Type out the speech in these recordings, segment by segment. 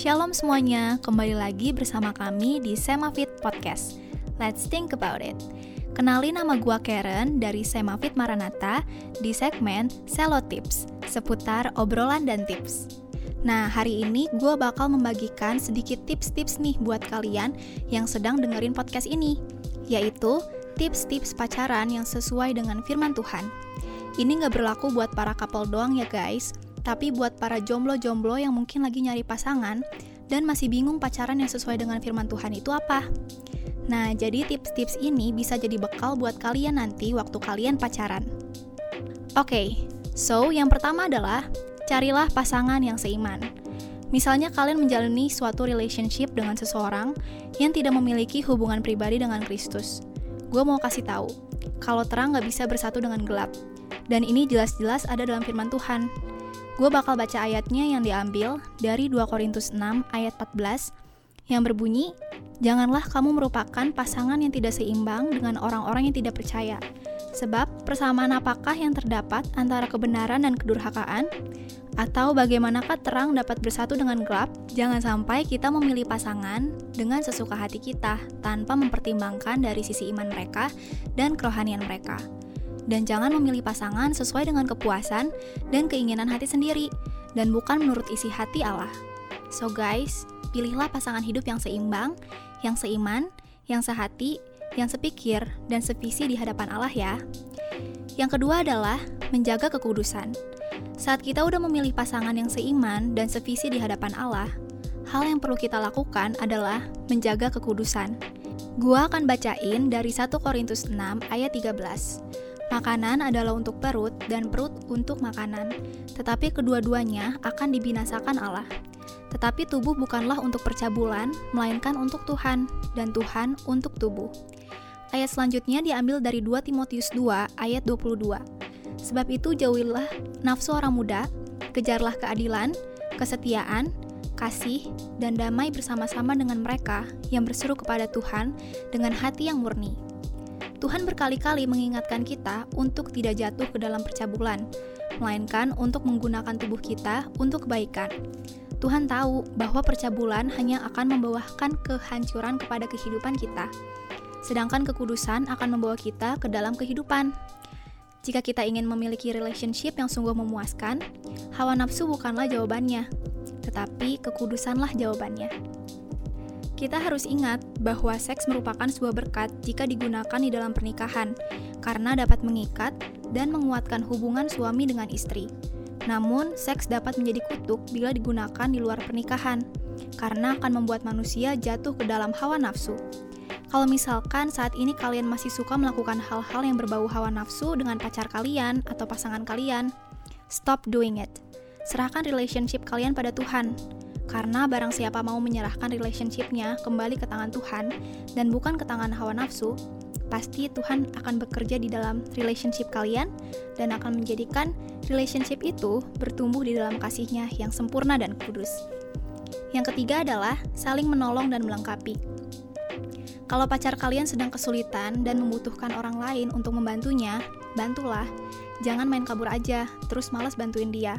Shalom semuanya, kembali lagi bersama kami di Semafit Podcast. Let's think about it. Kenali nama gua Karen dari Semafit Maranatha di segmen Selo Tips, seputar obrolan dan tips. Nah, hari ini gue bakal membagikan sedikit tips-tips nih buat kalian yang sedang dengerin podcast ini, yaitu tips-tips pacaran yang sesuai dengan firman Tuhan. Ini nggak berlaku buat para couple doang ya guys, tapi buat para jomblo-jomblo yang mungkin lagi nyari pasangan dan masih bingung pacaran yang sesuai dengan firman Tuhan itu apa. Nah, jadi tips-tips ini bisa jadi bekal buat kalian nanti waktu kalian pacaran. Oke, okay, so yang pertama adalah carilah pasangan yang seiman. Misalnya kalian menjalani suatu relationship dengan seseorang yang tidak memiliki hubungan pribadi dengan Kristus. Gue mau kasih tahu, kalau terang nggak bisa bersatu dengan gelap. Dan ini jelas-jelas ada dalam firman Tuhan. Gue bakal baca ayatnya yang diambil dari 2 Korintus 6 ayat 14 yang berbunyi, Janganlah kamu merupakan pasangan yang tidak seimbang dengan orang-orang yang tidak percaya. Sebab persamaan apakah yang terdapat antara kebenaran dan kedurhakaan? Atau bagaimanakah terang dapat bersatu dengan gelap? Jangan sampai kita memilih pasangan dengan sesuka hati kita tanpa mempertimbangkan dari sisi iman mereka dan kerohanian mereka dan jangan memilih pasangan sesuai dengan kepuasan dan keinginan hati sendiri, dan bukan menurut isi hati Allah. So guys, pilihlah pasangan hidup yang seimbang, yang seiman, yang sehati, yang sepikir, dan sevisi di hadapan Allah ya. Yang kedua adalah menjaga kekudusan. Saat kita udah memilih pasangan yang seiman dan sevisi di hadapan Allah, hal yang perlu kita lakukan adalah menjaga kekudusan. Gua akan bacain dari 1 Korintus 6 ayat 13. Makanan adalah untuk perut dan perut untuk makanan, tetapi kedua-duanya akan dibinasakan Allah. Tetapi tubuh bukanlah untuk percabulan, melainkan untuk Tuhan, dan Tuhan untuk tubuh. Ayat selanjutnya diambil dari 2 Timotius 2 ayat 22. Sebab itu jauhilah nafsu orang muda, kejarlah keadilan, kesetiaan, kasih, dan damai bersama-sama dengan mereka yang berseru kepada Tuhan dengan hati yang murni Tuhan berkali-kali mengingatkan kita untuk tidak jatuh ke dalam percabulan, melainkan untuk menggunakan tubuh kita untuk kebaikan. Tuhan tahu bahwa percabulan hanya akan membawakan kehancuran kepada kehidupan kita, sedangkan kekudusan akan membawa kita ke dalam kehidupan. Jika kita ingin memiliki relationship yang sungguh memuaskan, hawa nafsu bukanlah jawabannya, tetapi kekudusanlah jawabannya. Kita harus ingat bahwa seks merupakan sebuah berkat jika digunakan di dalam pernikahan, karena dapat mengikat dan menguatkan hubungan suami dengan istri. Namun, seks dapat menjadi kutuk bila digunakan di luar pernikahan, karena akan membuat manusia jatuh ke dalam hawa nafsu. Kalau misalkan saat ini kalian masih suka melakukan hal-hal yang berbau hawa nafsu dengan pacar kalian atau pasangan kalian, stop doing it. Serahkan relationship kalian pada Tuhan karena barang siapa mau menyerahkan relationshipnya kembali ke tangan Tuhan dan bukan ke tangan hawa nafsu, pasti Tuhan akan bekerja di dalam relationship kalian dan akan menjadikan relationship itu bertumbuh di dalam kasihnya yang sempurna dan kudus. Yang ketiga adalah saling menolong dan melengkapi. Kalau pacar kalian sedang kesulitan dan membutuhkan orang lain untuk membantunya, bantulah. Jangan main kabur aja, terus malas bantuin dia.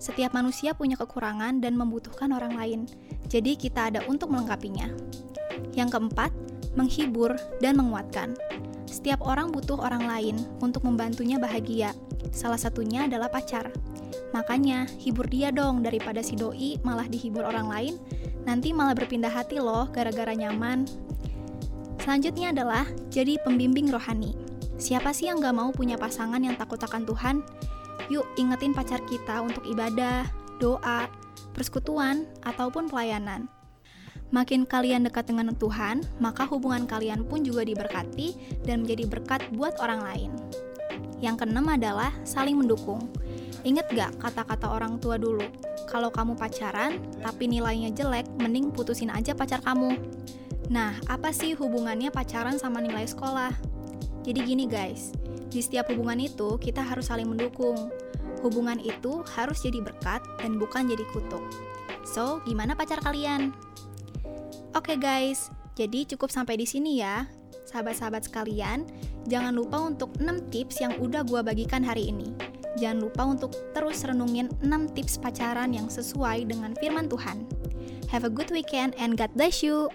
Setiap manusia punya kekurangan dan membutuhkan orang lain, jadi kita ada untuk melengkapinya. Yang keempat, menghibur dan menguatkan. Setiap orang butuh orang lain untuk membantunya bahagia. Salah satunya adalah pacar. Makanya, hibur dia dong daripada si doi malah dihibur orang lain, nanti malah berpindah hati loh gara-gara nyaman. Selanjutnya adalah jadi pembimbing rohani. Siapa sih yang gak mau punya pasangan yang takut akan Tuhan? Yuk ingetin pacar kita untuk ibadah, doa, persekutuan, ataupun pelayanan. Makin kalian dekat dengan Tuhan, maka hubungan kalian pun juga diberkati dan menjadi berkat buat orang lain. Yang keenam adalah saling mendukung. Ingat gak kata-kata orang tua dulu? Kalau kamu pacaran, tapi nilainya jelek, mending putusin aja pacar kamu. Nah, apa sih hubungannya pacaran sama nilai sekolah? Jadi gini guys, di setiap hubungan itu, kita harus saling mendukung. Hubungan itu harus jadi berkat dan bukan jadi kutuk. So, gimana pacar kalian? Oke okay guys, jadi cukup sampai di sini ya. Sahabat-sahabat sekalian, jangan lupa untuk 6 tips yang udah gue bagikan hari ini. Jangan lupa untuk terus renungin 6 tips pacaran yang sesuai dengan firman Tuhan. Have a good weekend and God bless you.